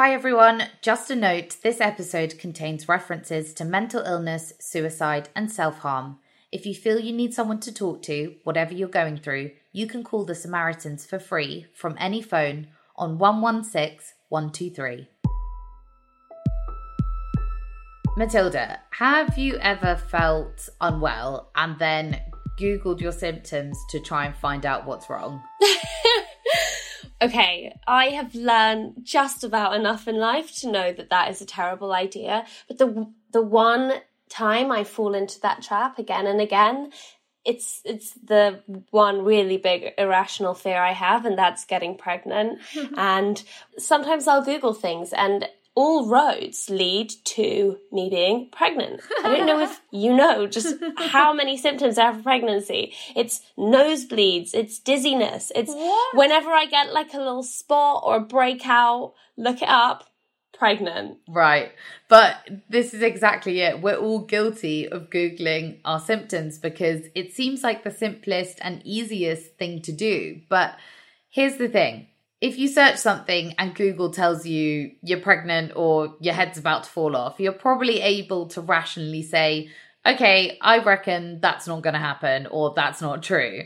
Hi everyone, just a note this episode contains references to mental illness, suicide, and self harm. If you feel you need someone to talk to, whatever you're going through, you can call the Samaritans for free from any phone on 116 123. Mathilda, have you ever felt unwell and then Googled your symptoms to try and find out what's wrong? okay, I have learned just about enough in life to know that that is a terrible idea. But the the one time I fall into that trap again and again, it's it's the one really big irrational fear I have, and that's getting pregnant. and sometimes I'll Google things, and all roads lead to me being pregnant. I don't know if you know just how many symptoms I have of pregnancy. It's nosebleeds, it's dizziness, it's What? whenever I get like a little spot or a breakout, look it up, pregnant. Right. But this is exactly it. We're all guilty of Googling our symptoms because it seems like the simplest and easiest thing to do. But here's the thing if you search something and Google tells you you're pregnant or your head's about to fall off, you're probably able to rationally say, okay, I reckon that's not going to happen or that's not true.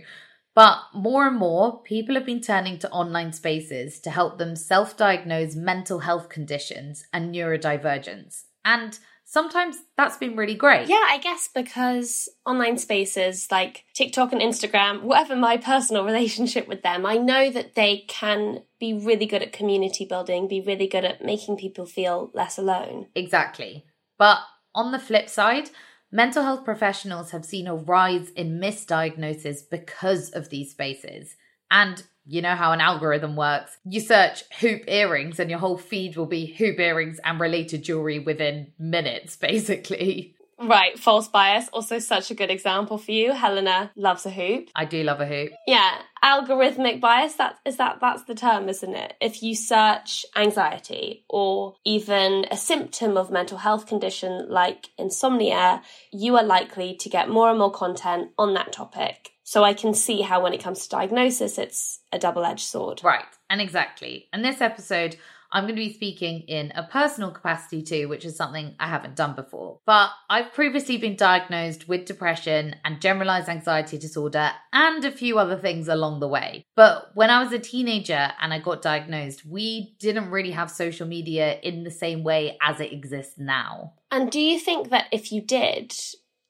But more and more, people have been turning to online spaces to help them self diagnose mental health conditions and neurodivergence. And sometimes that's been really great. Yeah, I guess because online spaces like TikTok and Instagram, whatever my personal relationship with them, I know that they can be really good at community building, be really good at making people feel less alone. Exactly. But on the flip side, mental health professionals have seen a rise in misdiagnosis because of these spaces. And you know how an algorithm works. You search hoop earrings, and your whole feed will be hoop earrings and related jewelry within minutes, basically. Right, false bias, also such a good example for you. Helena loves a hoop. I do love a hoop. Yeah, algorithmic bias, that is that that's the term, isn't it? If you search anxiety or even a symptom of mental health condition like insomnia, you are likely to get more and more content on that topic. So I can see how when it comes to diagnosis it's a double-edged sword. Right, and exactly. And this episode, I'm going to be speaking in a personal capacity too, which is something I haven't done before. But I've previously been diagnosed with depression and generalized anxiety disorder and a few other things along the way. But when I was a teenager and I got diagnosed, we didn't really have social media in the same way as it exists now. And do you think that if you did,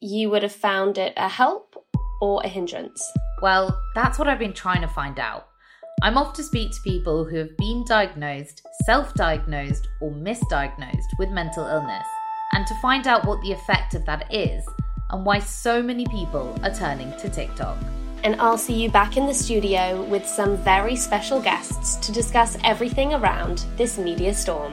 you would have found it a help or a hindrance? Well, that's what I've been trying to find out. I'm off to speak to people who have been diagnosed, self diagnosed, or misdiagnosed with mental illness, and to find out what the effect of that is and why so many people are turning to TikTok. And I'll see you back in the studio with some very special guests to discuss everything around this media storm.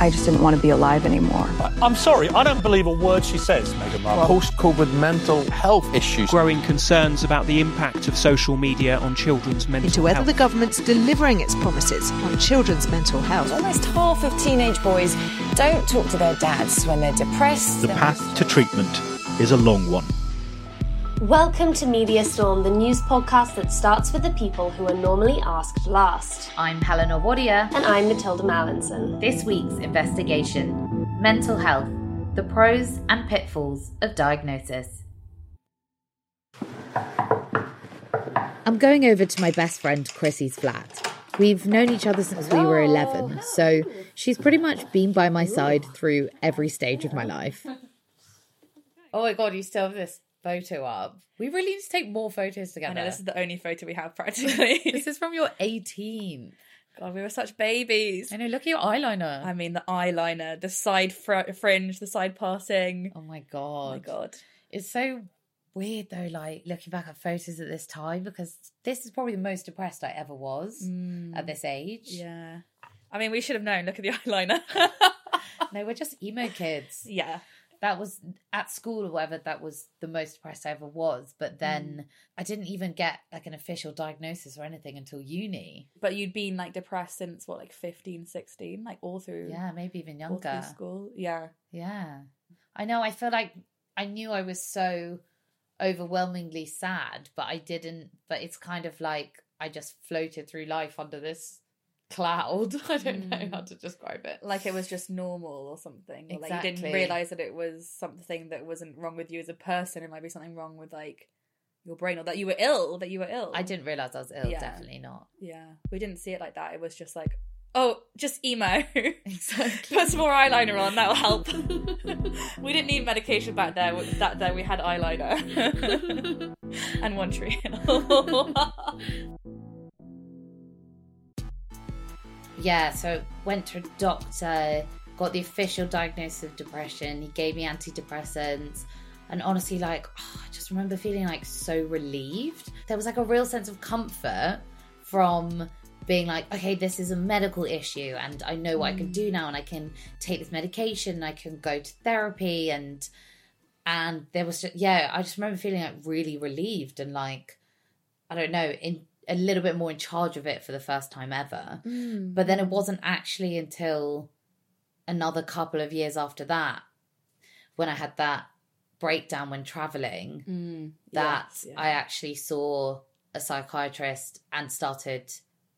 I just didn't want to be alive anymore. I'm sorry, I don't believe a word she says, Meghan Markle. Post COVID mental health issues. growing concerns about the impact of social media on children's mental health into whether health. the government's delivering its promises on children's mental health. Almost half of teenage boys don't talk to their dads when they're depressed. The path to treatment is a long one. Welcome to Media Storm, the news podcast that starts with the people who are normally asked last. I'm Helena Wadia. And I'm Mathilda Mallinson. This week's investigation mental health, the pros and pitfalls of diagnosis. I'm going over to my best friend Chrissy's flat. We've known each other since we were 11, so she's pretty much been by my side through every stage of my life. Oh my god, you still have this photo up. We really need to take more photos together. I know this is the only photo we have practically. this is from your 18th. God, we were such babies. I know. Look at your eyeliner. I mean, the eyeliner, the side fr- fringe, the side parting. Oh my god. Oh my god. It's so weird though, like looking back at photos at this time because this is probably the most depressed I ever was Mm. at this age. Yeah. I mean, we should have known. Look at the eyeliner. No, we're just emo kids. yeah. That was at school or whatever, that was the most depressed I ever was. But then mm. I didn't even get like an official diagnosis or anything until uni. But you'd been like depressed since what, like 15, 16? Like all through. Yeah, maybe even all through younger. school. Yeah. Yeah. I know. I feel like I knew I was so overwhelmingly sad, but I didn't. But it's kind of like I just floated through life under this cloud. I don't know how hmm. to describe it. Like it was just normal or something. Or like you didn't realize that it was something that wasn't wrong with you as a person. It might be something wrong with like your brain or that you were ill, that you were ill. I didn't realize I was ill. Yeah. Definitely not. Yeah. We didn't see it like that. It was just like, oh, just emo. Exactly. Put some more eyeliner on, that'll help. we didn't need medication back there. That there we had eyeliner. and one tree. Yeah. So went to a doctor, got the official diagnosis of depression. He gave me antidepressants. And honestly, like, I just remember feeling like so relieved. There was like a real sense of comfort from being like, okay, this is a medical issue and I know what I can do mm. now and I can take this medication and I can go to therapy and and there was just, yeah, I just remember feeling like really relieved and like I don't know, in a little bit more in charge of it for the first time ever. Hmm. But then it wasn't actually until another couple of years after that when I had that breakdown when traveling hmm. that Yes, yeah. I actually saw a psychiatrist and started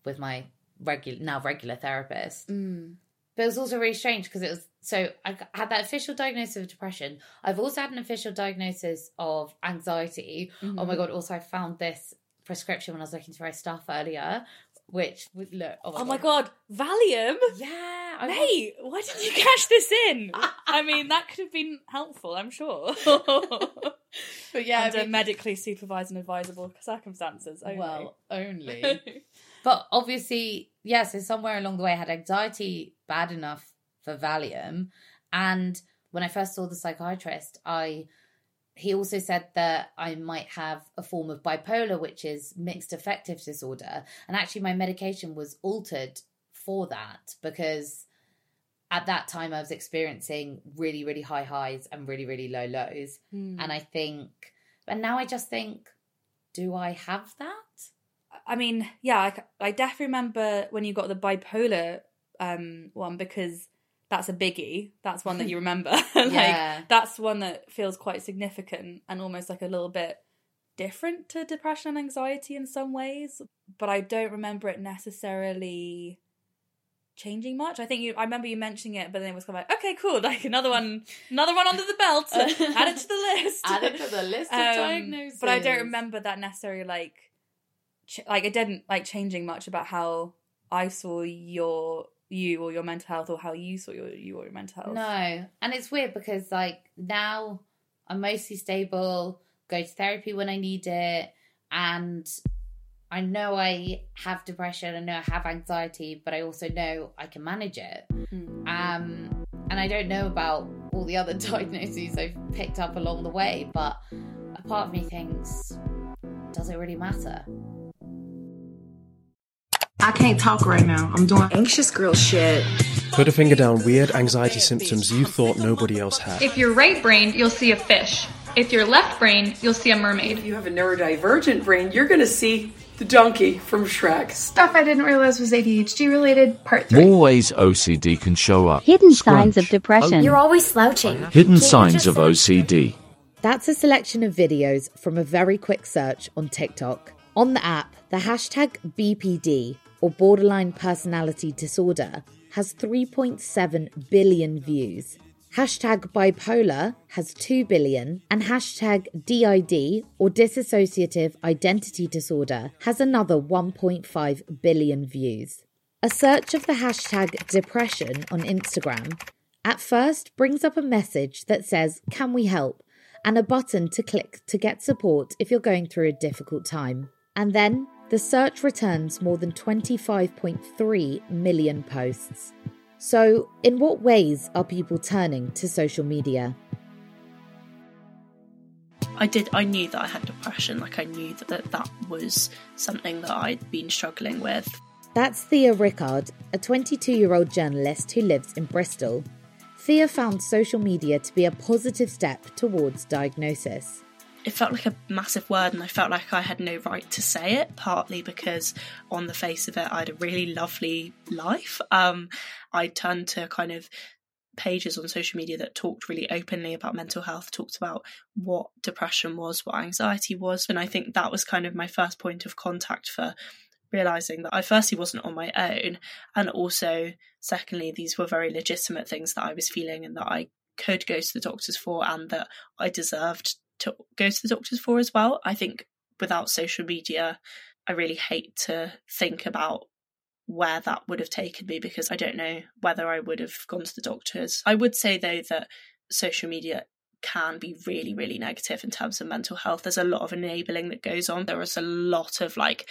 with my regular now regular therapist. Hmm. But it was also really strange because it was so I had that official diagnosis of depression. I've also had an official diagnosis of anxiety. Oh my mm-hmm. god! Also, I found this prescription when I was looking through my stuff earlier, which would look. Oh my, oh my god, Valium? Yeah, I Mate, why didn't you cash this in? I mean, that could have been helpful, I'm sure. But yeah, I Under mean- medically supervised and advisable circumstances. Only. Well, only. but obviously, yeah, so somewhere along the way I had anxiety bad enough for Valium. And when I first saw the psychiatrist, I he also said that I might have a form of bipolar, which is mixed affective disorder. And actually my medication was altered for that because at that time I was experiencing really, really high highs and really, really low lows. Hmm. And I think and now I just think, do I have that? I mean, yeah, I definitely remember when you got the bipolar um, one because that's a biggie. That's one that you remember. like Yeah. that's one that feels quite significant and almost like a little bit different to depression and anxiety in some ways. But I don't remember it necessarily changing much. I think you. I remember you mentioning it, but then it was kind of like, okay, cool, like another one, another one under the belt. Add it to the list. Add it to the list of Um, diagnoses. But I don't remember that necessarily like ch- like it didn't like changing much about how I saw your you or your mental health or how you saw your you or your mental health. No. And it's weird because like now I'm mostly stable, go to therapy when I need it, and I know I have depression, I know I have anxiety, but I also know I can manage it. Um and I don't know about all the other diagnoses I've picked up along the way, but a part of me thinks, does it really matter? I can't talk right now. I'm doing anxious girl shit. Put a finger down weird anxiety symptoms you thought nobody else had. If you're right brained, you'll see a fish. If you're left brained, you'll see a mermaid. If you have a neurodivergent brain, you're going to see the donkey from Shrek. Stuff I didn't realize was ADHD related, part 3. More ways OCD can show up. Hidden signs of depression. You're always slouching. Hidden signs of OCD. That's a selection of videos from a very quick search on TikTok. On the app, the hashtag BPD, or borderline personality disorder, has 3.7 billion views. Hashtag bipolar has 2 billion, and hashtag DID or dissociative identity disorder has another 1.5 billion views. A search of the hashtag depression on Instagram at first brings up a message that says, Can we help? and a button to click to get support if you're going through a difficult time. And then the search returns more than 25.3 million posts. So, in what ways are people turning to social media? I did. I knew that I had depression. Like I knew that that, that was something that I'd been struggling with. That's Thea Rickard, a 22 year old journalist who lives in Bristol. Thea found social media to be a positive step towards diagnosis it felt like a massive word and I felt like I had no right to say it, partly because on the face of it I had a really lovely life. Um, I turned to kind of pages on social media that talked really openly about mental health, talked about what depression was, what anxiety was, and I think that was kind of my first point of contact for realizing that I firstly wasn't on my own and also secondly these were very legitimate things that I was feeling and that I could go to the doctors for and that I deserved to go to the doctors for as well. I think without social media, I really hate to think about where that would have taken me because I don't know whether I would have gone to the doctors. I would say though that social media can be really, really negative in terms of mental health. There's a lot of enabling that goes on. There is a lot of like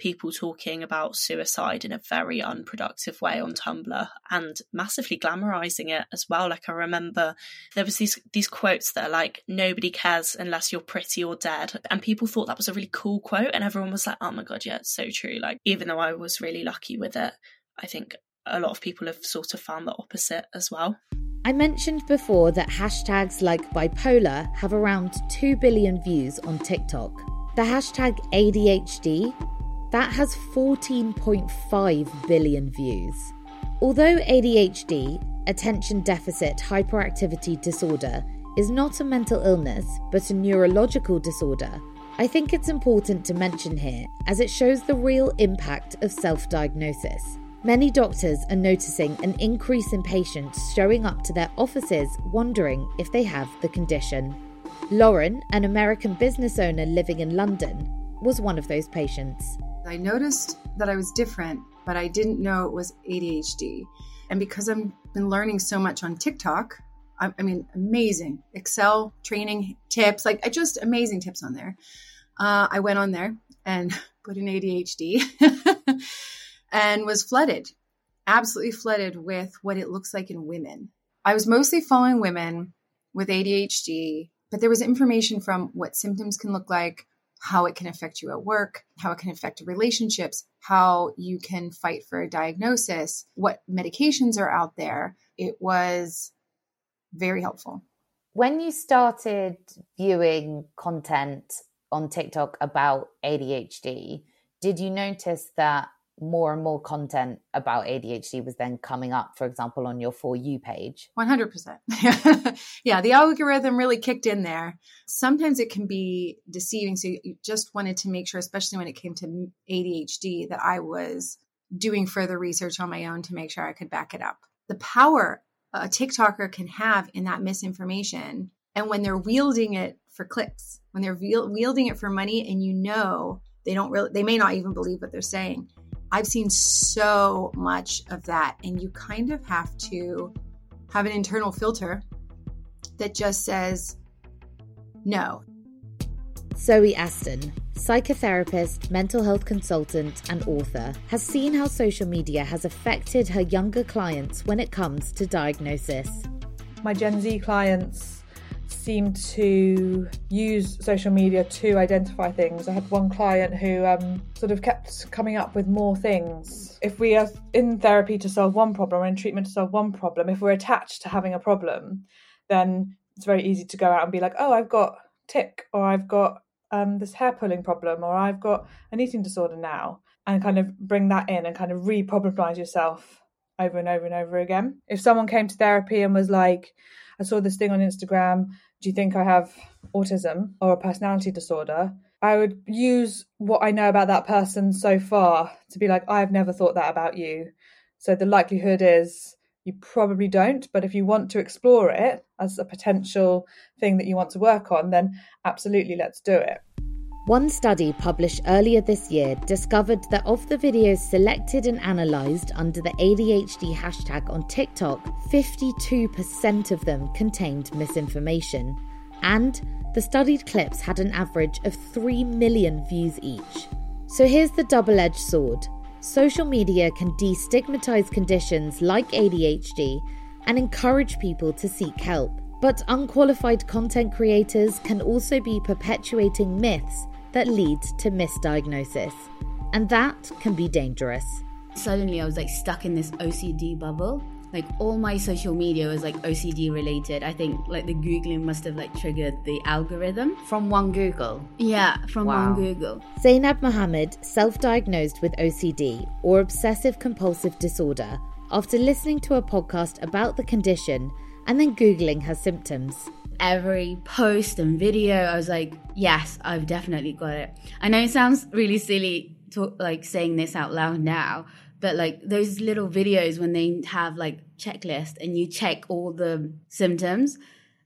people talking about suicide in a very unproductive way on Tumblr and massively glamorizing it as well. Like I remember there was these these quotes that are like nobody cares unless you're pretty or dead. And people thought that was a really cool quote and everyone was like, Oh my god, yeah, it's so true. Like even though I was really lucky with it, I think a lot of people have sort of found the opposite as well. I mentioned before that hashtags like bipolar have around 2 billion views on TikTok. The hashtag ADHD that has 14.5 billion views. Although ADHD, attention deficit hyperactivity disorder, is not a mental illness but a neurological disorder, I think it's important to mention here as it shows the real impact of self diagnosis. Many doctors are noticing an increase in patients showing up to their offices wondering if they have the condition. Lauren, an American business owner living in London, was one of those patients. I noticed that I was different, but I didn't know it was ADHD. And because I've been learning so much on TikTok, I, I mean, amazing Excel training tips, like I just amazing tips on there. Uh, I went on there and put in ADHD and was flooded, absolutely flooded with what it looks like in women. I was mostly following women with ADHD, but there was information from what symptoms can look like, how it can affect you at work, how it can affect relationships, how you can fight for a diagnosis, what medications are out there. It was very helpful. When you started viewing content on TikTok about ADHD, did you notice that more and more content about ADHD was then coming up, for example, on your For You page? 100%. yeah, the algorithm really kicked in there. Sometimes it can be deceiving. So you just wanted to make sure, especially when it came to ADHD, that I was doing further research on my own to make sure I could back it up. The power a TikToker can have in that misinformation, and when they're wielding it for clicks, when they're wielding it for money, and you know they don't really, they may not even believe what they're saying I've seen so much of that. And you kind of have to have an internal filter that just says no. Zoe Aston, psychotherapist, mental health consultant, and author, has seen how social media has affected her younger clients when it comes to diagnosis. My Gen Z clients seem to use social media to identify things. I had one client who um, sort of kept coming up with more things. If we are in therapy to solve one problem or in treatment to solve one problem, if we're attached to having a problem, then it's very easy to go out and be like, oh, I've got tic, or I've got um, this hair pulling problem, or I've got an eating disorder now, and kind of bring that in and kind of re problemize yourself over and over and over again. If someone came to therapy and was like, I saw this thing on Instagram. Do you think I have autism or a personality disorder? I would use what I know about that person so far to be like, I've never thought that about you. So the likelihood is you probably don't. But if you want to explore it as a potential thing that you want to work on, then absolutely let's do it. One study published earlier this year discovered that of the videos selected and analysed under the ADHD hashtag on TikTok, 52% of them contained misinformation. And the studied clips had an average of 3 million views each. So here's the double edged sword social media can destigmatize conditions like ADHD and encourage people to seek help. But unqualified content creators can also be perpetuating myths that lead to misdiagnosis. And that can be dangerous. Suddenly, I was like stuck in this OCD bubble. Like all my social media was like OCD related. I think like the Googling must have like triggered the algorithm. From one Google? Yeah, from Wow. one Google. Zeynab Mohamed self diagnosed with OCD or obsessive compulsive disorder after listening to a podcast about the condition and then Googling her symptoms. Every post and video, I was like, yes, I've definitely got it. I know it sounds really silly to like saying this out loud now, but like those little videos when they have like checklist and you check all the symptoms,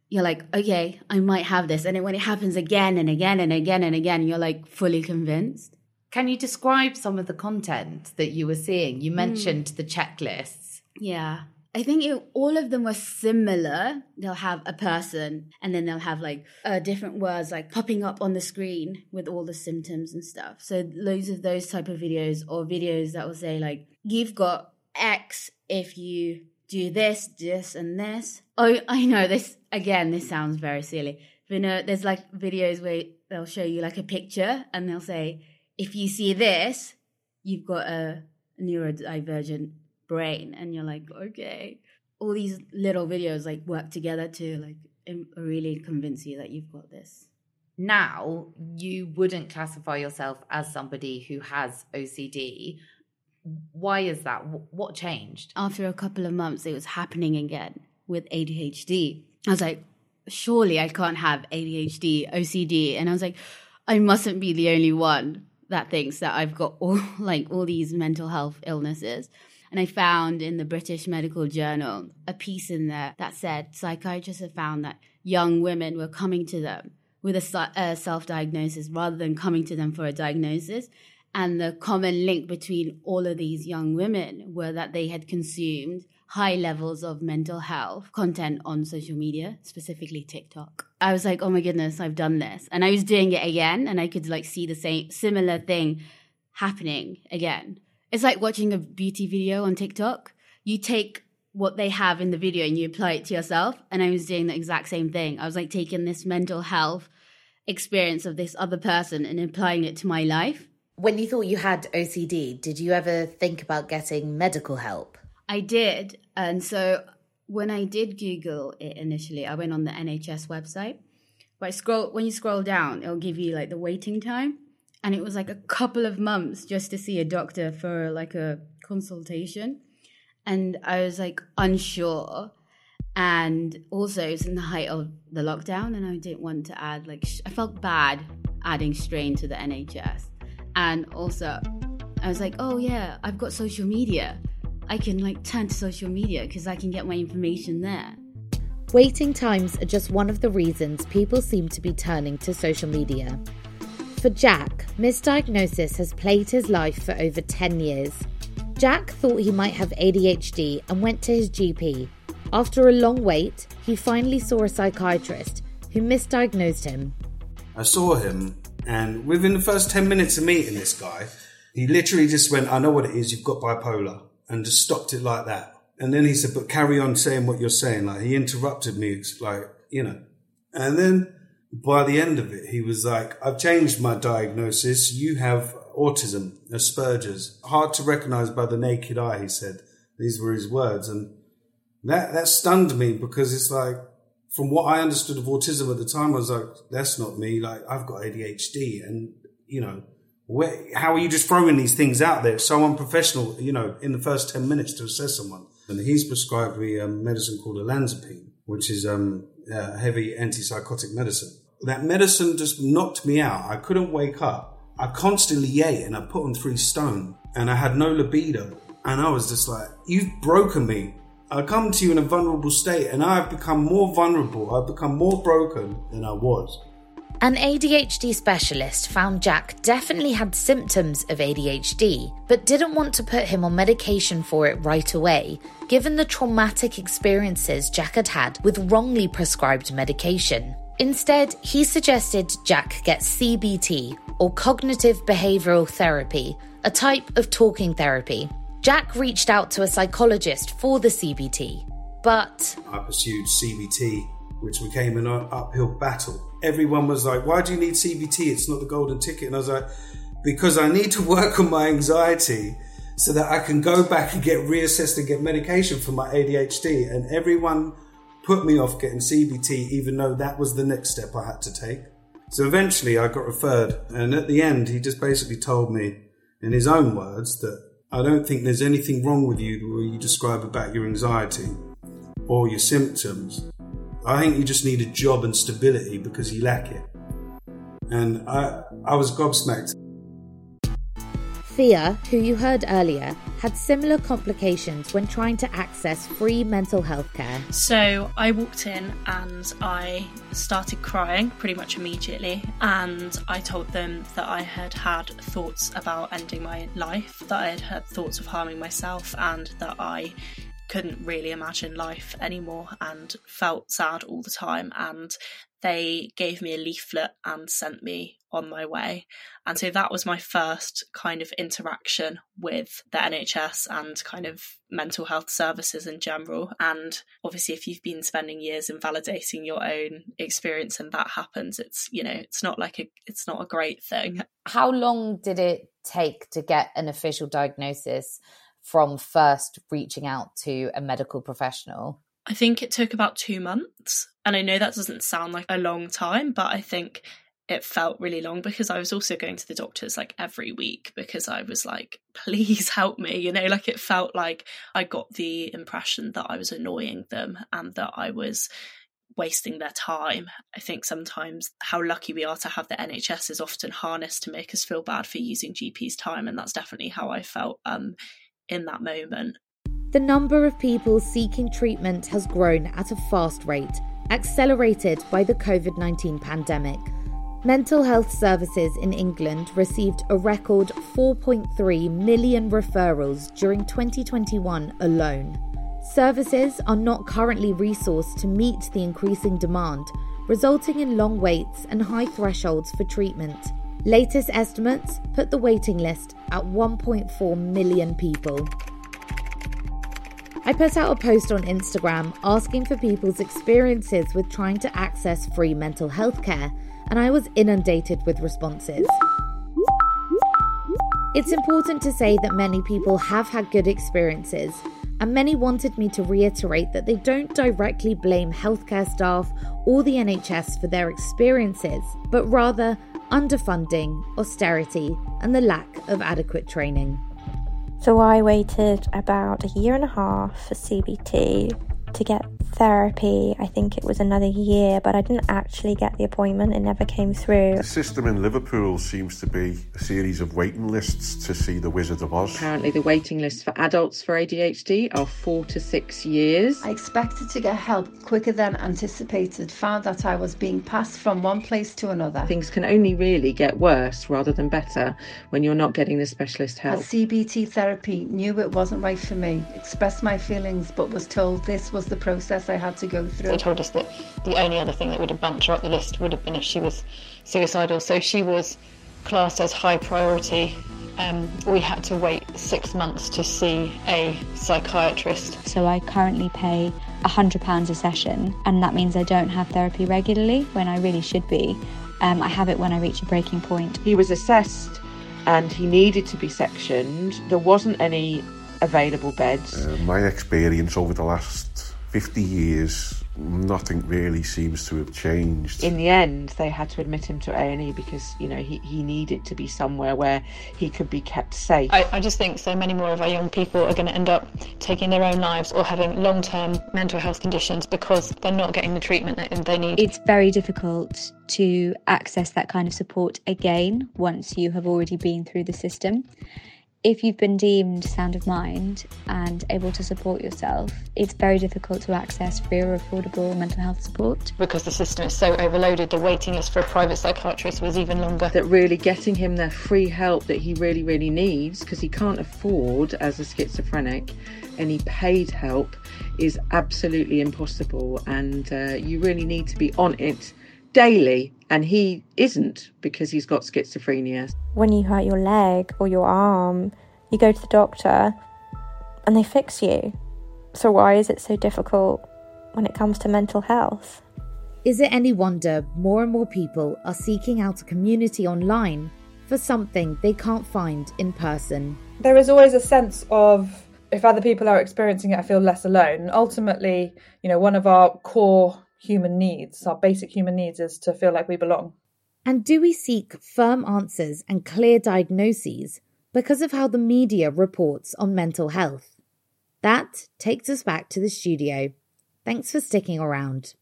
you're like, okay, I might have this. And then when it happens again and again and again and again, you're like fully convinced. Can you describe some of the content that you were seeing? You mentioned the checklists. Yeah. I think it, all of them were similar. They'll have a person and then they'll have like uh, different words like popping up on the screen with all the symptoms and stuff. So loads of those type of videos or videos that will say like, you've got X if you do this, this and this. Oh, I know this, again, this sounds very silly. But know, there's like videos where they'll show you like a picture and they'll say, if you see this, you've got a neurodivergent brain and you're like okay all these little videos like work together to like really convince you that you've got this Now, you wouldn't classify yourself as somebody who has OCD. Why is that? What changed? after a couple of months it was happening again with adhd i was like surely i can't have adhd ocd and i was like i mustn't be the only one that thinks that i've got all like all these mental health illnesses and I found in the British Medical Journal a piece in there that said psychiatrists have found that young women were coming to them with a, self diagnosis rather than coming to them for a diagnosis. And the common link between all of these young women were that they had consumed high levels of mental health content on social media, specifically TikTok. I was like, oh my goodness, I've done this. And I was doing it again, and I could like see the same similar thing happening again. It's like watching a beauty video on TikTok. You take what they have in the video and you apply it to yourself. And I was doing the exact same thing. I was like taking this mental health experience of this other person and applying it to my life. When you thought you had OCD, did you ever think about getting medical help? I did. And so when I did Google it initially, I went on the NHS website. But I scroll when you scroll down, it'll give you like the waiting time. And it was like a couple of months just to see a doctor for like a consultation. And I was like unsure. And also, it's in the height of the lockdown, and I didn't want to add, like, sh- I felt bad adding strain to the NHS. And also, I was like, oh, yeah, I've got social media. I can, like, turn to social media because I can get my information there. Waiting times are just one of the reasons people seem to be turning to social media. For Jack, misdiagnosis has plagued his life for over 10 years. Jack thought he might have ADHD and went to his GP. After a long wait, he finally saw a psychiatrist who misdiagnosed him. I saw him, and within the first 10 minutes of meeting this guy, he literally just went, I know what it is, you've got bipolar, and just stopped it like that. And then he said, But carry on saying what you're saying. Like, he interrupted me, like, you know. And then by the end of it, he was like, I've changed my diagnosis. You have autism, Asperger's. Hard to recognize by the naked eye, he said. These were his words. And that, that stunned me because it's like, from what I understood of autism at the time, I was like, that's not me. Like, I've got ADHD. And, you know, where, how are you just throwing these things out there? So unprofessional, you know, in the first 10 minutes to assess someone. And he's prescribed me a medicine called olanzapine, which is um, a heavy antipsychotic medicine. That medicine just knocked me out. I couldn't wake up. I constantly ate and I put on three stone and I had no libido. And I was just like, you've broken me. I come to you in a vulnerable state and I've become more vulnerable, I've become more broken than I was. An ADHD specialist found Jack definitely had symptoms of ADHD, but didn't want to put him on medication for it right away, given the traumatic experiences Jack had had with wrongly prescribed medication. Instead, he suggested Jack get CBT, or cognitive behavioral therapy, a type of talking therapy. Jack reached out to a psychologist for the CBT, but I pursued CBT, which became an uphill battle. Everyone was like, Why do you need CBT? It's not the golden ticket. And I was like, Because I need to work on my anxiety so that I can go back and get reassessed and get medication for my ADHD. And everyone put me off getting CBT, even though that was the next step I had to take. So eventually I got referred. And at the end, he just basically told me, in his own words, that I don't think there's anything wrong with you the way you describe about your anxiety or your symptoms. I think you just need a job and stability because you lack it. And I, I was gobsmacked. Thea, who you heard earlier, had similar complications when trying to access free mental health care. So I walked in and I started crying pretty much immediately. And I told them that I had had thoughts about ending my life, that I had had thoughts of harming myself, and that I couldn't really imagine life anymore and felt sad all the time. And they gave me a leaflet and sent me on my way. And so that was my first kind of interaction with the NHS and kind of mental health services in general. And obviously, if you've been spending years invalidating your own experience and that happens, it's, you know, it's not like a, it's not a great thing. How long did it take to get an official diagnosis from first reaching out to a medical professional? I think it took about two months. And I know that doesn't sound like a long time, but I think it felt really long because I was also going to the doctors like every week because I was like, please help me. You know, like it felt like I got the impression that I was annoying them and that I was wasting their time. I think sometimes how lucky we are to have the NHS is often harnessed to make us feel bad for using GP's time. And that's definitely how I felt um, in that moment. The number of people seeking treatment has grown at a fast rate, accelerated by the COVID 19 pandemic. Mental health services in England received a record 4.3 million referrals during 2021 alone. Services are not currently resourced to meet the increasing demand, resulting in long waits and high thresholds for treatment. Latest estimates put the waiting list at 1.4 million people. I put out a post on Instagram asking for people's experiences with trying to access free mental health care, and I was inundated with responses. It's important to say that many people have had good experiences, and many wanted me to reiterate that they don't directly blame healthcare staff or the NHS for their experiences, but rather underfunding, austerity, and the lack of adequate training. So I waited about a year and a half for CBT to get therapy. I think it was another year, but I didn't actually get the appointment. It never came through. The system in Liverpool seems to be a series of waiting lists to see the Wizard of Oz. Apparently, the waiting lists for adults for ADHD are four to six years. I expected to get help quicker than anticipated, found that I was being passed from one place to another. Things can only really get worse rather than better when you're not getting the specialist help. Had CBT therapy, knew it wasn't right for me, expressed my feelings, but was told this was the process I had to go through. They told us that the only other thing that would have bumped her up the list would have been if she was suicidal. So she was classed as high priority. Um, we had to wait six months to see a psychiatrist. So I currently pay £100 a session, and that means I don't have therapy regularly when I really should be. Um, I have it when I reach a breaking point. He was assessed and he needed to be sectioned. There wasn't any available beds. Uh, my experience over the last 50 years, nothing really seems to have changed. In the end, they had to admit him to A&E because, you know, he, he needed to be somewhere where he could be kept safe. I, I just think so many more of our young people are going to end up taking their own lives or having long-term mental health conditions because they're not getting the treatment that they need. It's very difficult to access that kind of support again once you have already been through the system if you've been deemed sound of mind and able to support yourself, it's very difficult to access free or affordable mental health support. Because the system is so overloaded, the waiting list for a private psychiatrist was even longer. That really getting him the free help that he really, really needs, because he can't afford, as a schizophrenic, any paid help is absolutely impossible. And uh, you really need to be on it daily. And he isn't because he's got schizophrenia. When you hurt your leg or your arm, you go to the doctor and they fix you. So, why is it so difficult when it comes to mental health? Is it any wonder more and more people are seeking out a community online for something they can't find in person? There is always a sense of if other people are experiencing it, I feel less alone. And ultimately, you know, one of our core human needs, our basic human needs, is to feel like we belong. And do we seek firm answers and clear diagnoses because of how the media reports on mental health? That takes us back to the studio. Thanks for sticking around.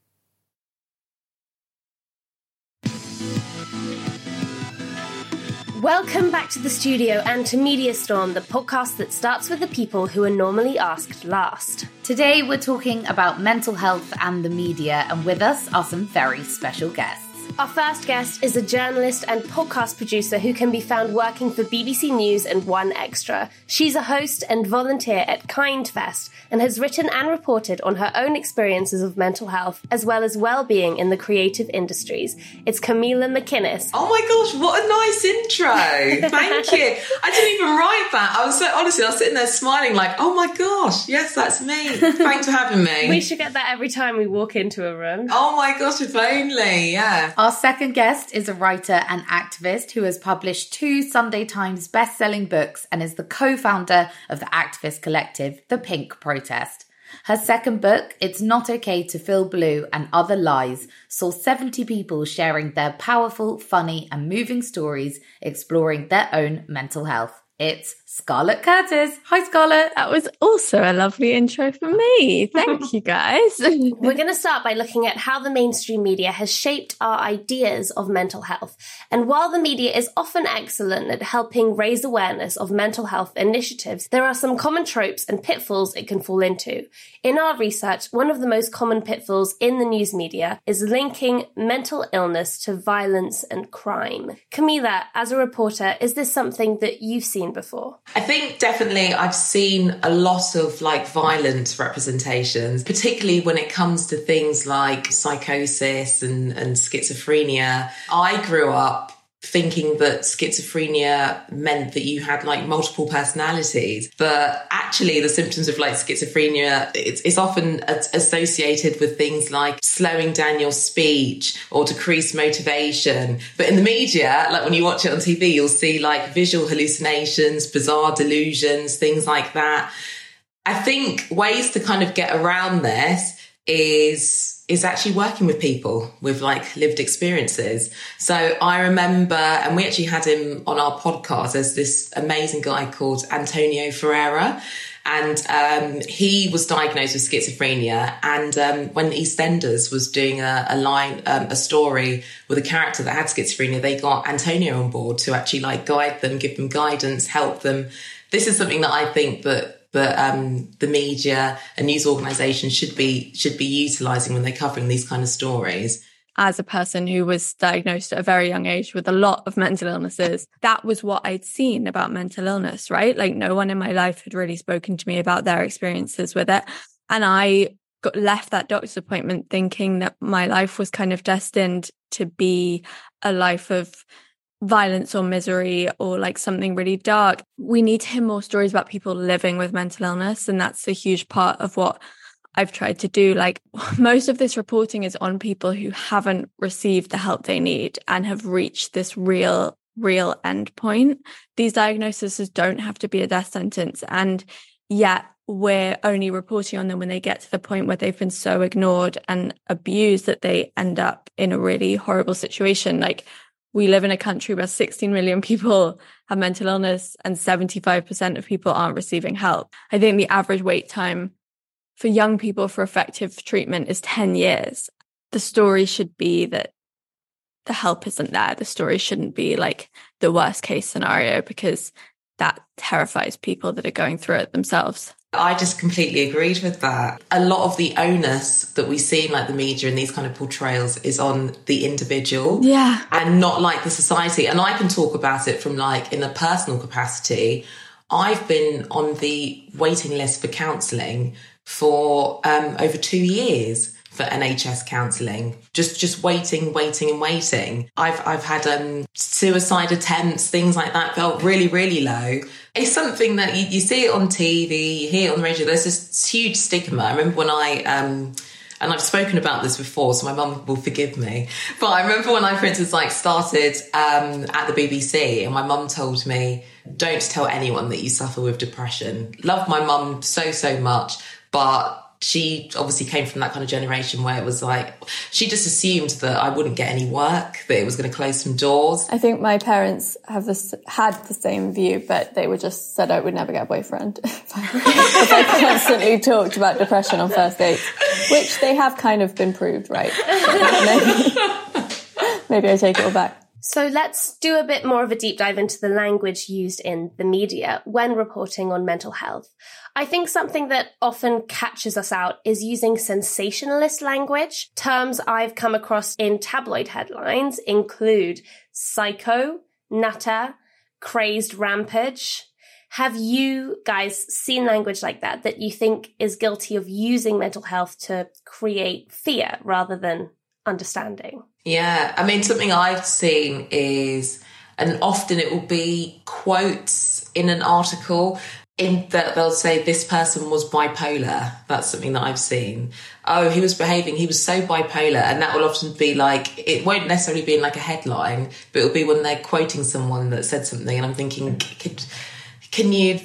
Welcome back to the studio and to Media Storm, the podcast that starts with the people who are normally asked last. Today, we're talking about mental health and the media, and with us are some very special guests. Our first guest is a journalist and podcast producer who can be found working for BBC News and 1Xtra. She's a host and volunteer at Kindfest and has written and reported on her own experiences of mental health as well as well-being in the creative industries. It's Kamilah McInnis. Oh my gosh, what a nice intro. Thank you. I didn't even write that. I was so honestly, I was sitting there smiling like, oh my gosh, yes, that's me. Thanks for having me. We should get that every time we walk into a room. Oh my gosh, if only, yeah. Our second guest is a writer and activist who has published two Sunday Times best-selling books and is the co-founder of the activist collective The Pink Protest. Her second book, It's Not Okay to Feel Blue and Other Lies, saw 70 people sharing their powerful, funny, and moving stories exploring their own mental health. It's Scarlett Curtis. Hi, Scarlett. That was also a lovely intro for me. Thank you, guys. We're going to start by looking at how the mainstream media has shaped our ideas of mental health. And while the media is often excellent at helping raise awareness of mental health initiatives, there are some common tropes and pitfalls it can fall into. In our research, one of the most common pitfalls in the news media is linking mental illness to violence and crime. Kamilah, as a reporter, is this something that you've seen before? I think definitely I've seen a lot of like violent representations, particularly when it comes to things like psychosis and, and schizophrenia. I grew up thinking that schizophrenia meant that you had like multiple personalities. But actually the symptoms of like schizophrenia it's, it's often associated with things like slowing down your speech or decreased motivation. But in the media like when you watch it on tv you'll see like visual hallucinations bizarre delusions things like that. I think ways to kind of get around this is is actually working with people with like lived experiences. So I remember, and we actually had him on our podcast. There's this amazing guy called Antonio Ferreira. And um, he was diagnosed with schizophrenia. And um, when EastEnders was doing a, a line, um, a story with a character that had schizophrenia, they got Antonio on board to actually like guide them, give them guidance, help them. This is something that I think that but um, the media and news organisations should be should be utilising when they're covering these kind of stories. As a person who was diagnosed at a very young age with a lot of mental illnesses, that was what I'd seen about mental illness, right? Like no one in my life had really spoken to me about their experiences with it. And I got left that doctor's appointment thinking that my life was kind of destined to be a life of violence or misery or like something really dark. We need to hear more stories about people living with mental illness. And that's a huge part of what I've tried to do. Like most of this reporting is on people who haven't received the help they need and have reached this real, real end point. These diagnoses don't have to be a death sentence. And yet we're only reporting on them when they get to the point where they've been so ignored and abused that they end up in a really horrible situation. Like we live in a country where 16 million people have mental illness and 75% of people aren't receiving help. I think the average wait time for young people for effective treatment is 10 years. The story should be that the help isn't there. The story shouldn't be like the worst case scenario because that terrifies people that are going through it themselves. I just completely agreed with that. A lot of the onus that we see in like the media and these kind of portrayals is on the individual. Yeah. And not like the society. And I can talk about it from like in a personal capacity. I've been on the waiting list for counselling for um, over two years for NHS counselling. Just just waiting, waiting, and waiting. I've I've had um, suicide attempts, things like that. Felt really, really low. It's something that you, you see it on TV, you hear it on the radio. There's this huge stigma. I remember when I. Um, and I've spoken about this before, so my mum will forgive me. But I remember when I, for instance, like started um, at the BBC, and my mum told me, "Don't tell anyone that you suffer with depression." Love my mum so so much, but she obviously came from that kind of generation where it was like she just assumed that I wouldn't get any work, that it was going to close some doors. I think my parents have had the same view, but they were just said I would never get a boyfriend if I constantly talked about depression on first dates, which they have kind of been proved right. maybe, maybe I take it all back. So let's do a bit more of a deep dive into the language used in the media when reporting on mental health. I think something that often catches us out is using sensationalist language. Terms I've come across in tabloid headlines include psycho, nutter, crazed rampage. Have you guys seen language like that that you think is guilty of using mental health to create fear rather than understanding? Yeah, I mean, something I've seen is, and often it will be quotes in an article in that they'll say this person was bipolar. That's something that I've seen. Oh, he was behaving, he was so bipolar. And that will often be like, it won't necessarily be in like a headline, but it'll be when they're quoting someone that said something. And I'm thinking, could, can you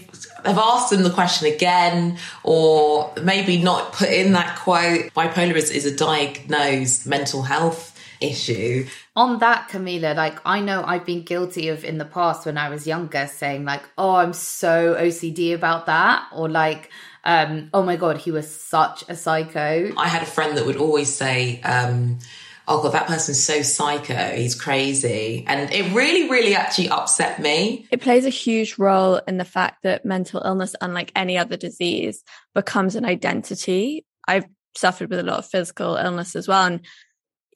have asked them the question again or maybe not put in that quote? Bipolar is, is a diagnosed mental health issue. On that, Kamilah, like I know I've been guilty of in the past when I was younger saying, like, oh, I'm so OCD about that, or like, um, oh my God, he was such a psycho. I had a friend that would always say, um, oh god that person's so psycho he's crazy and it really really actually upset me it plays a huge role in the fact that mental illness unlike any other disease becomes an identity i've suffered with a lot of physical illness as well and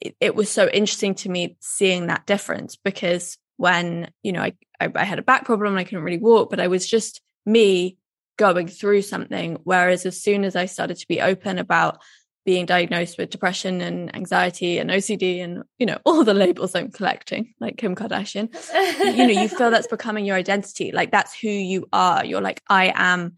it, it was so interesting to me seeing that difference because when you know I, I i had a back problem and i couldn't really walk but i was just me going through something. Whereas as soon as i started to be open about being diagnosed with depression and anxiety and OCD and you know all the labels I'm collecting like Kim Kardashian you know you feel that's becoming your identity. Like that's who you are. You're like I am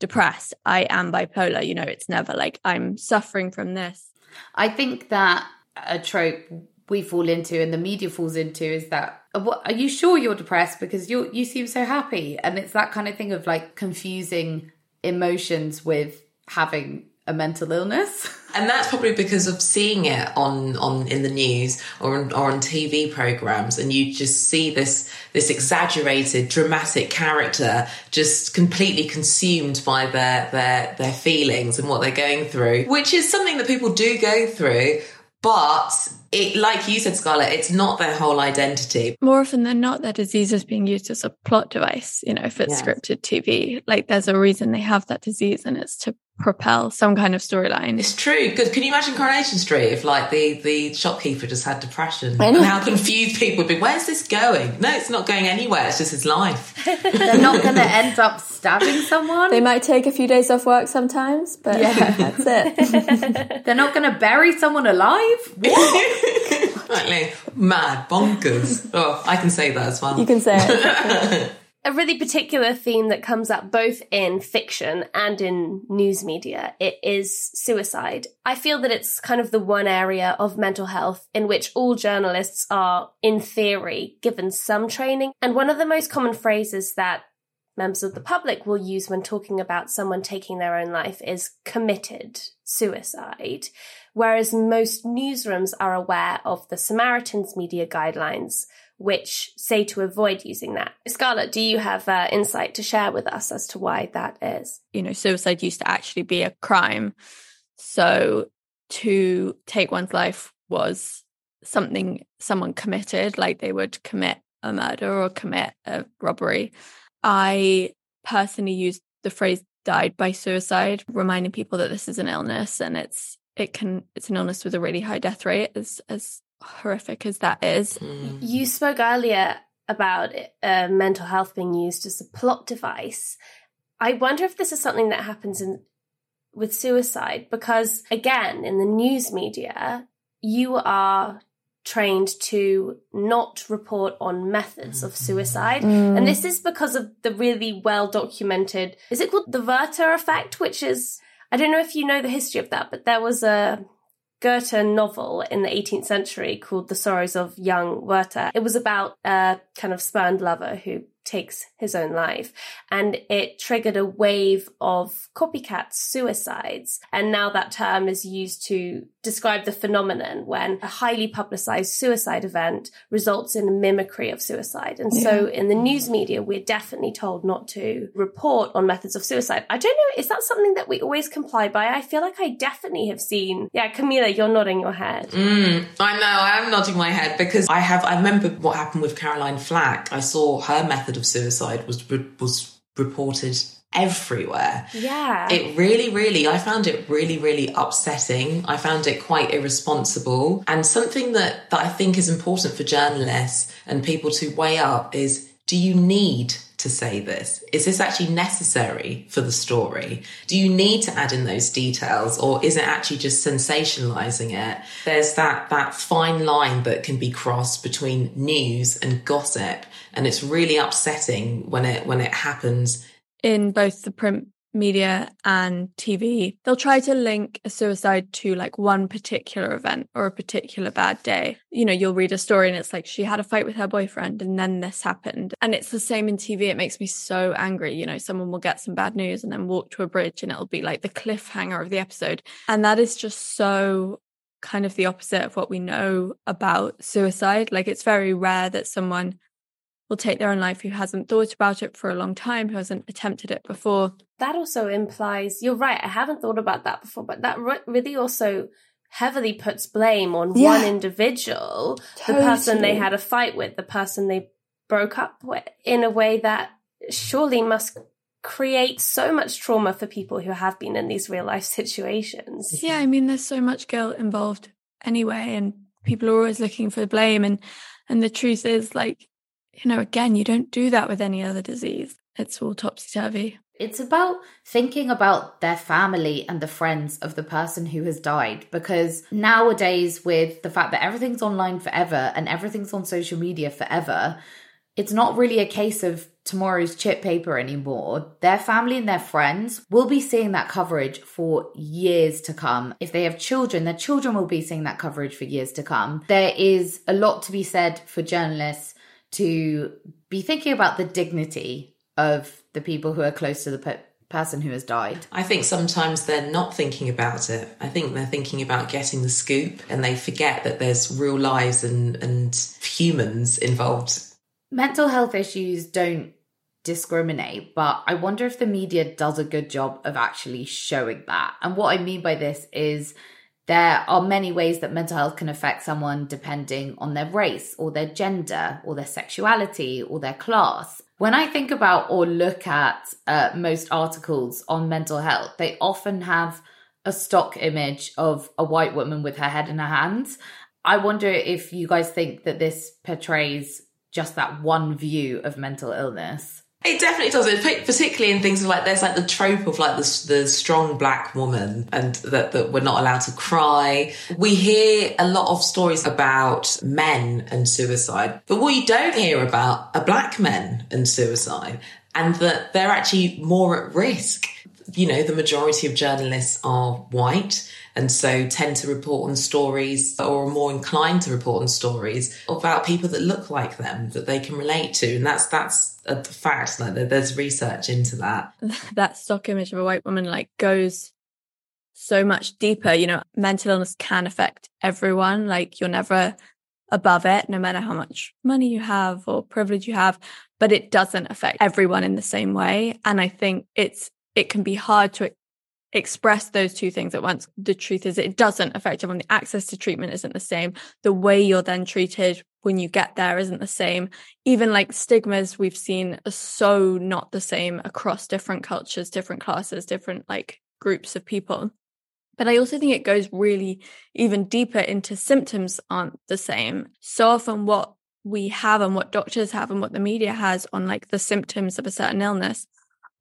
depressed. I am bipolar. You know it's never like I'm suffering from this. I think that a trope we fall into and the media falls into is that are you sure you're depressed because you you seem so happy and it's that kind of thing of like confusing emotions with having a mental illness. And that's probably because of seeing it on, on in the news or on, or on TV programs, and you just see this this exaggerated, dramatic character just completely consumed by their their their feelings and what they're going through, which is something that people do go through. But it, like you said, Scarlett, it's not their whole identity. More often than not, their disease is being used as a plot device. You know, if it's yes. scripted TV, like there's a reason they have that disease, and it's to propel some kind of storyline. It's true. Because can you imagine Coronation Street if like the the shopkeeper just had depression and how confused people would be? Where's this going? No, it's not going anywhere. It's just his life. They're not going to end up stabbing someone. They might take a few days off work sometimes, but yeah, that's it. They're not going to bury someone alive. What? exactly. Mad bonkers. Oh, I can say that as well. You can say it a really particular theme that comes up both in fiction and in news media. It is suicide. I feel that it's kind of the one area of mental health in which all journalists are, in theory, given some training. And one of the most common phrases that members of the public will use when talking about someone taking their own life is committed suicide. Whereas most newsrooms are aware of the Samaritans media guidelines, which say to avoid using that. Scarlett, do you have uh, insight to share with us as to why that is? You know, suicide used to actually be a crime. So to take one's life was something someone committed, like they would commit a murder or commit a robbery. I personally use the phrase died by suicide, reminding people that this is an illness and it's it can it's an illness with a really high death rate as as horrific as that is. You spoke earlier about uh, mental health being used as a plot device. I wonder if this is something that happens in with suicide because again in the news media you are trained to not report on methods of suicide Mm. and this is because of the really well documented is it called the Werther effect which is I don't know if you know the history of that but there was a Goethe novel in the 18th century called The Sorrows of Young Werther. It was about a kind of spurned lover who takes his own life and it triggered a wave of copycat suicides and now that term is used to describe the phenomenon when a highly publicized suicide event results in a mimicry of suicide and so in the news media we're definitely told not to report on methods of suicide i don't know is that something that we always comply by i feel like i definitely have seen yeah Kamilah you're nodding your head Mm, I know, I am nodding my head because I have. I remember what happened with Caroline Flack. I saw her method of suicide was was reported everywhere. yeah It really, really, I found it really, really upsetting. I found it quite irresponsible. And something that, that I think is important for journalists and people to weigh up is do you need to say this? Is this actually necessary for the story? Do you need to add in those details or is it actually just sensationalizing it? There's that, that fine line that can be crossed between news and gossip. And it's really upsetting when it, when it happens in both the print media and TV, they'll try to link a suicide to like one particular event or a particular bad day. You know, you'll read a story and it's like she had a fight with her boyfriend and then this happened. And it's the same in TV. It makes me so angry. You know, someone will get some bad news and then walk to a bridge and it'll be like the cliffhanger of the episode. And that is just so kind of the opposite of what we know about suicide. Like it's very rare that someone will take their own life who hasn't thought about it for a long time, who hasn't attempted it before. that also implies you're right i haven't thought about that before but that re- really also heavily puts blame on Yeah. one individual the person they had a fight with the person they broke up with in a way that surely must create so much trauma for people who have been in these real life situations Yeah, I mean, there's so much guilt involved anyway, and people are always looking for blame. And and the truth is, like, you know, again, you don't do that with any other disease. It's all topsy turvy. It's about thinking about their family and the friends of the person who has died because nowadays, with the fact that everything's online forever and everything's on social media forever, it's not really a case of tomorrow's chip paper anymore. Their family and their friends will be seeing that coverage for years to come. If they have children, their children will be seeing that coverage for years to come. There is a lot to be said for journalists to be thinking about the dignity of the people who are close to the pe- person who has died. I think sometimes they're not thinking about it. I think they're thinking about getting the scoop and they forget that there's real lives and, and humans involved. Mental health issues don't discriminate, but I wonder if the media does a good job of actually showing that. And what I mean by this is there are many ways that mental health can affect someone depending on their race or their gender or their sexuality or their class. When I think about or look at uh, most articles on mental health, they often have a stock image of a white woman with her head in her hands. I wonder if you guys think that this portrays just that one view of mental illness. It definitely does. Particularly in things like there's like the trope of like the, the strong black woman and that, that we're not allowed to cry. We hear a lot of stories about men and suicide, but what you don't hear about are black men and suicide and that they're actually more at risk. You know, the majority of journalists are white and so tend to report on stories or are more inclined to report on stories about people that look like them that they can relate to. And that's, that's a fact. Like there's research into that. that stock image of a white woman like goes so much deeper. You know, mental illness can affect everyone. Like you're never above it, no matter how much money you have or privilege you have, but it doesn't affect everyone in the same way. And I think it's, it can be hard to express those two things at once. The truth is it doesn't affect everyone. The access to treatment isn't the same. The way you're then treated when you get there isn't the same. Even like stigmas we've seen are so not the same across different cultures, different classes, different like groups of people. But I also think it goes really even deeper into symptoms aren't the same. So often what we have and what doctors have and what the media has on like the symptoms of a certain illness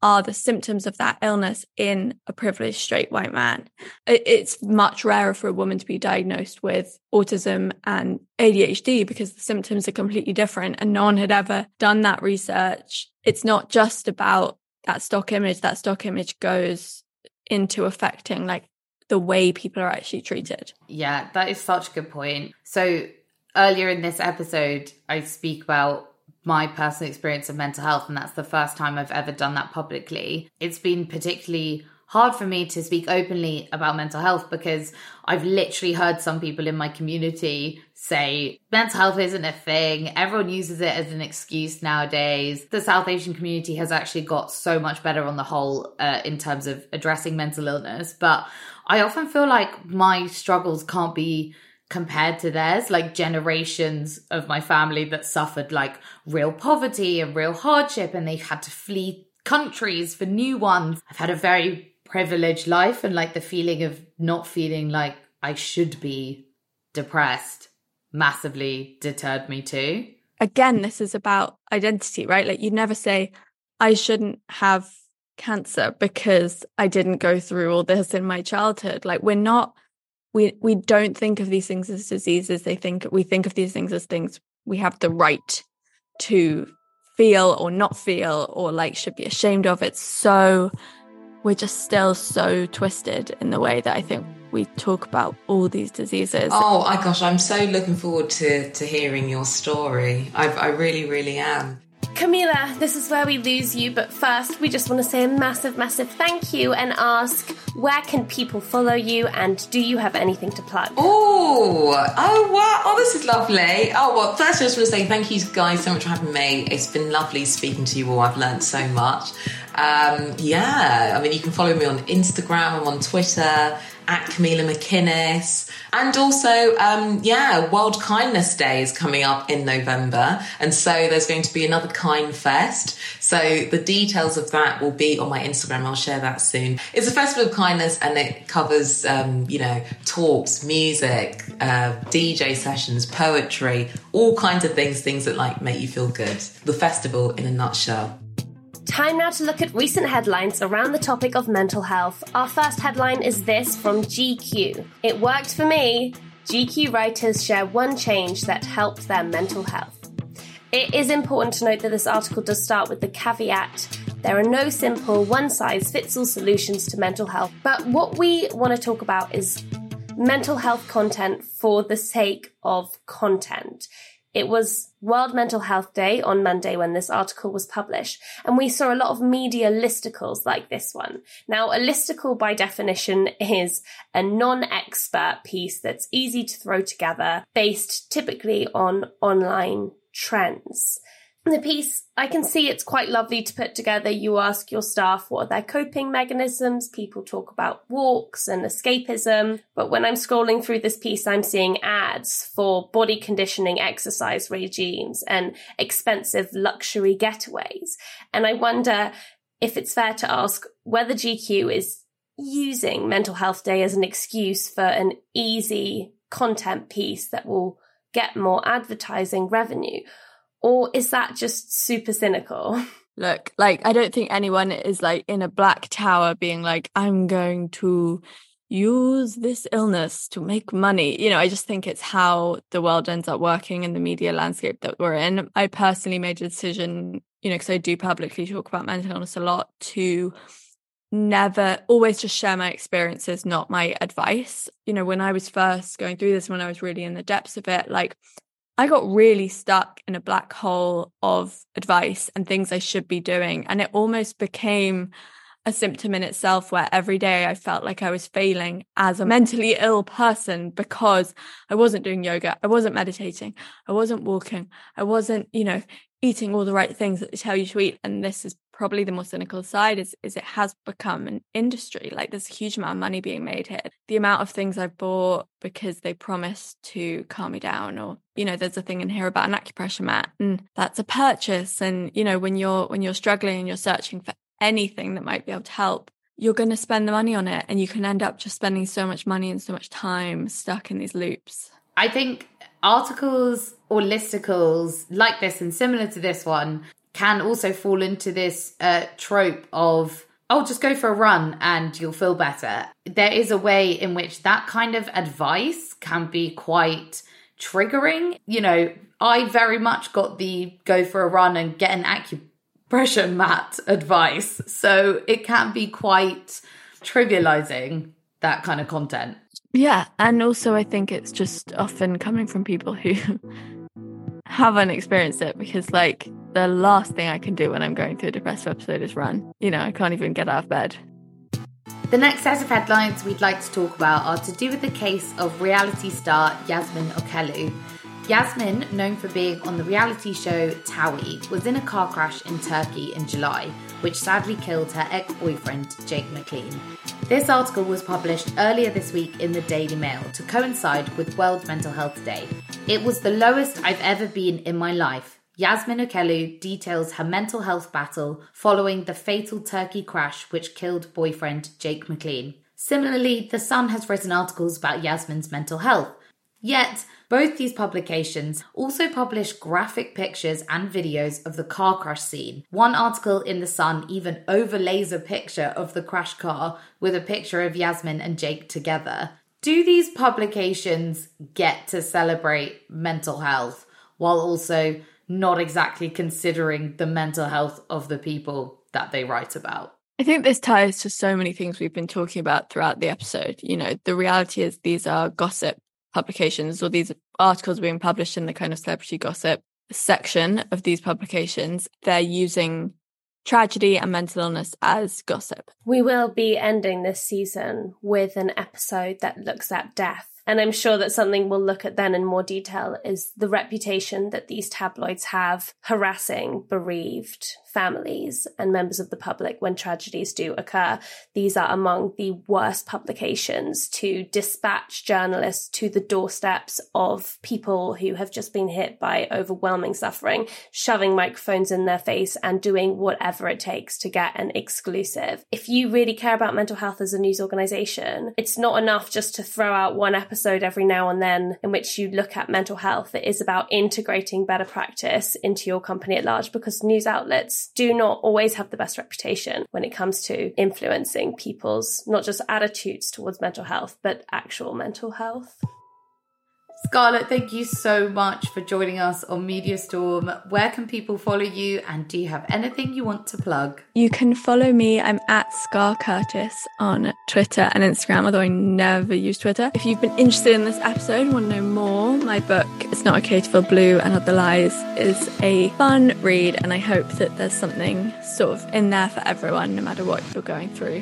are the symptoms of that illness in a privileged straight white man. It's much rarer for a woman to be diagnosed with autism and ADHD because the symptoms are completely different and no one had ever done that research. It's not just about that stock image, that stock image goes into affecting like the way people are actually treated. Yeah, that is such a good point. So earlier in this episode, I speak about my personal experience of mental health, and that's the first time I've ever done that publicly. It's been particularly hard for me to speak openly about mental health because I've literally heard some people in my community say mental health isn't a thing. Everyone uses it as an excuse nowadays. The South Asian community has actually got so much better on the whole uh, in terms of addressing mental illness. But I often feel like my struggles can't be compared to theirs like generations of my family that suffered like real poverty and real hardship and they've had to flee countries for new ones. I've had a very privileged life and like the feeling of not feeling like i should be depressed massively deterred me too again this is about identity right? Like you never say i shouldn't have cancer because i didn't go through all this in my childhood. Like we're not we we don't think of these things as diseases. They think we think of these things as things we have the right to feel or not feel or like should be ashamed of. It's so we're just still so twisted in the way that i think we talk about all these diseases. Oh my gosh i'm so looking forward to to hearing your story. I, I really really am Kamilah, this is where we lose you, but first we just want to say a massive, massive thank you and ask where can people follow you and do you have anything to plug? Oh, oh wow, oh this is lovely. Oh well, first I just want to say thank you guys so much for having me. It's been lovely speaking to you all. I've learned so much. Um, yeah, I mean you can follow me on Instagram, I'm on Twitter at Kamilah McInnis. And also, um, yeah, World Kindness Day is coming up in November. And so there's going to be another Kind Fest. So the details of that will be on my Instagram. I'll share that soon. It's a festival of kindness and it covers, um, you know, talks, music, uh, DJ sessions, poetry, all kinds of things, things that like make you feel good. The festival in a nutshell. Time now to look at recent headlines around the topic of mental health. Our first headline is this from GQ. It worked for me. GQ writers share one change that helped their mental health. It is important to note that this article does start with the caveat there are no simple one size fits all solutions to mental health, but what we want to talk about is mental health content for the sake of content. It was World Mental Health Day on Monday when this article was published, and we saw a lot of media listicles like this one. Now, a listicle by definition is a non-expert piece that's easy to throw together based typically on online trends the piece, I can see it's quite lovely to put together. You ask your staff what are their coping mechanisms. People talk about walks and escapism. But when I'm scrolling through this piece, I'm seeing ads for body conditioning exercise regimes and expensive luxury getaways. And I wonder if it's fair to ask whether GQ is using Mental Health Day as an excuse for an easy content piece that will get more advertising revenue or is that just super cynical? Look, like, I don't think anyone is like in a black tower being like, I'm going to use this illness to make money. You know, I just think it's how the world ends up working in the media landscape that we're in. I personally made a decision, you know, because I do publicly talk about mental illness a lot to never always just share my experiences, not my advice. You know, when I was first going through this, when I was really in the depths of it, like I got really stuck in a black hole of advice and things I should be doing. And it almost became a symptom in itself where every day I felt like I was failing as a mentally ill person because I wasn't doing yoga, I wasn't meditating, I wasn't walking, I wasn't, you know, eating all the right things that they tell you to eat. And this is probably the more cynical side is is it has become an industry. Like there's a huge amount of money being made here. The amount of things I've bought because they promise to calm me down or you know there's a thing in here about an acupressure mat and that's a purchase and you know when you're when you're struggling and you're searching for anything that might be able to help you're going to spend the money on it and you can end up just spending so much money and so much time stuck in these loops. I think articles or listicles like this and similar to this one can also fall into this uh, trope of oh just go for a run and you'll feel better. There is a way in which that kind of advice can be quite triggering. You know i very much got the go for a run and get an acupressure mat advice so it can be quite trivializing that kind of content. Yeah and also i think it's just often coming from people who haven't experienced it because like the last thing I can do when I'm going through a depressive episode is run. You know, I can't even get out of bed. The next set of headlines we'd like to talk about are to do with the case of reality star Yasmin Oukhellou. Yasmin, known for being on the reality show Towie, was in a car crash in Turkey in July, which sadly killed her ex boyfriend, Jake McLean. This article was published earlier this week in the Daily Mail to coincide with World Mental Health Day. It was the lowest I've ever been in my life. Yasmin Oukhellou details her mental health battle following the fatal Turkey crash which killed boyfriend Jake McLean. Similarly, The Sun has written articles about Yasmin's mental health. Yet, both these publications also publish graphic pictures and videos of the car crash scene. One article in The Sun even overlays a picture of the crash car with a picture of Yasmin and Jake together. Do these publications get to celebrate mental health while also not exactly considering the mental health of the people that they write about? I think this ties to so many things we've been talking about throughout the episode. You know, the reality is these are gossip publications or these articles being published in the kind of celebrity gossip section of these publications, they're using tragedy and mental illness as gossip. We will be ending this season with an episode that looks at death and I'm sure that something we'll look at then in more detail is the reputation that these tabloids have harassing bereaved families and members of the public when tragedies do occur. These are among the worst publications to dispatch journalists to the doorsteps of people who have just been hit by overwhelming suffering, shoving microphones in their face and doing whatever it takes to get an exclusive. If you really care about mental health as a news organization, it's not enough just to throw out one episode every now and then in which you look at mental health. It is about integrating better practice into your company at large because news outlets do not always have the best reputation when it comes to influencing people's not just attitudes towards mental health, but actual mental health. Scarlett, thank you so much for joining us on Media Storm. Where can people follow you and do you have anything you want to plug? You can follow me. I'm at Scar Curtis on Twitter and Instagram, although I never use Twitter. If you've been interested in this episode and want to know more, my book, It's Not Okay to Feel Blue and Other Lies, is a fun read, and I hope that there's something sort of in there for everyone, no matter what you're going through.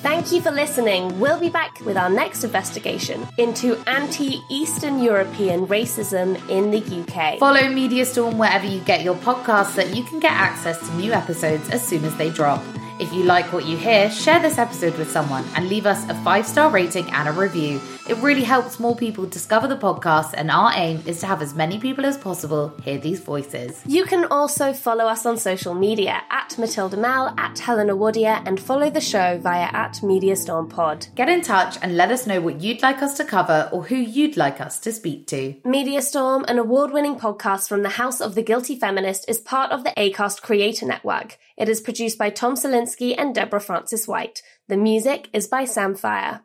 Thank you for listening. We'll be back with our next investigation into anti Eastern European racism in the UK. Follow Media Storm wherever you get your podcasts so that you can get access to new episodes as soon as they drop. If you like what you hear, share this episode with someone and leave us a five star rating and a review. It really helps more people discover the podcast, and our aim is to have as many people as possible hear these voices. You can also follow us on social media at Mathilda Mall, at Helena Wadia, and follow the show via at Media Storm Pod. Get in touch and let us know what you'd like us to cover or who you'd like us to speak to. Media Storm, an award winning podcast from the House of the Guilty Feminist, is part of the ACAST Creator Network. It is produced by Tom Salinsky and Deborah Frances-White. The music is by Sam Fire.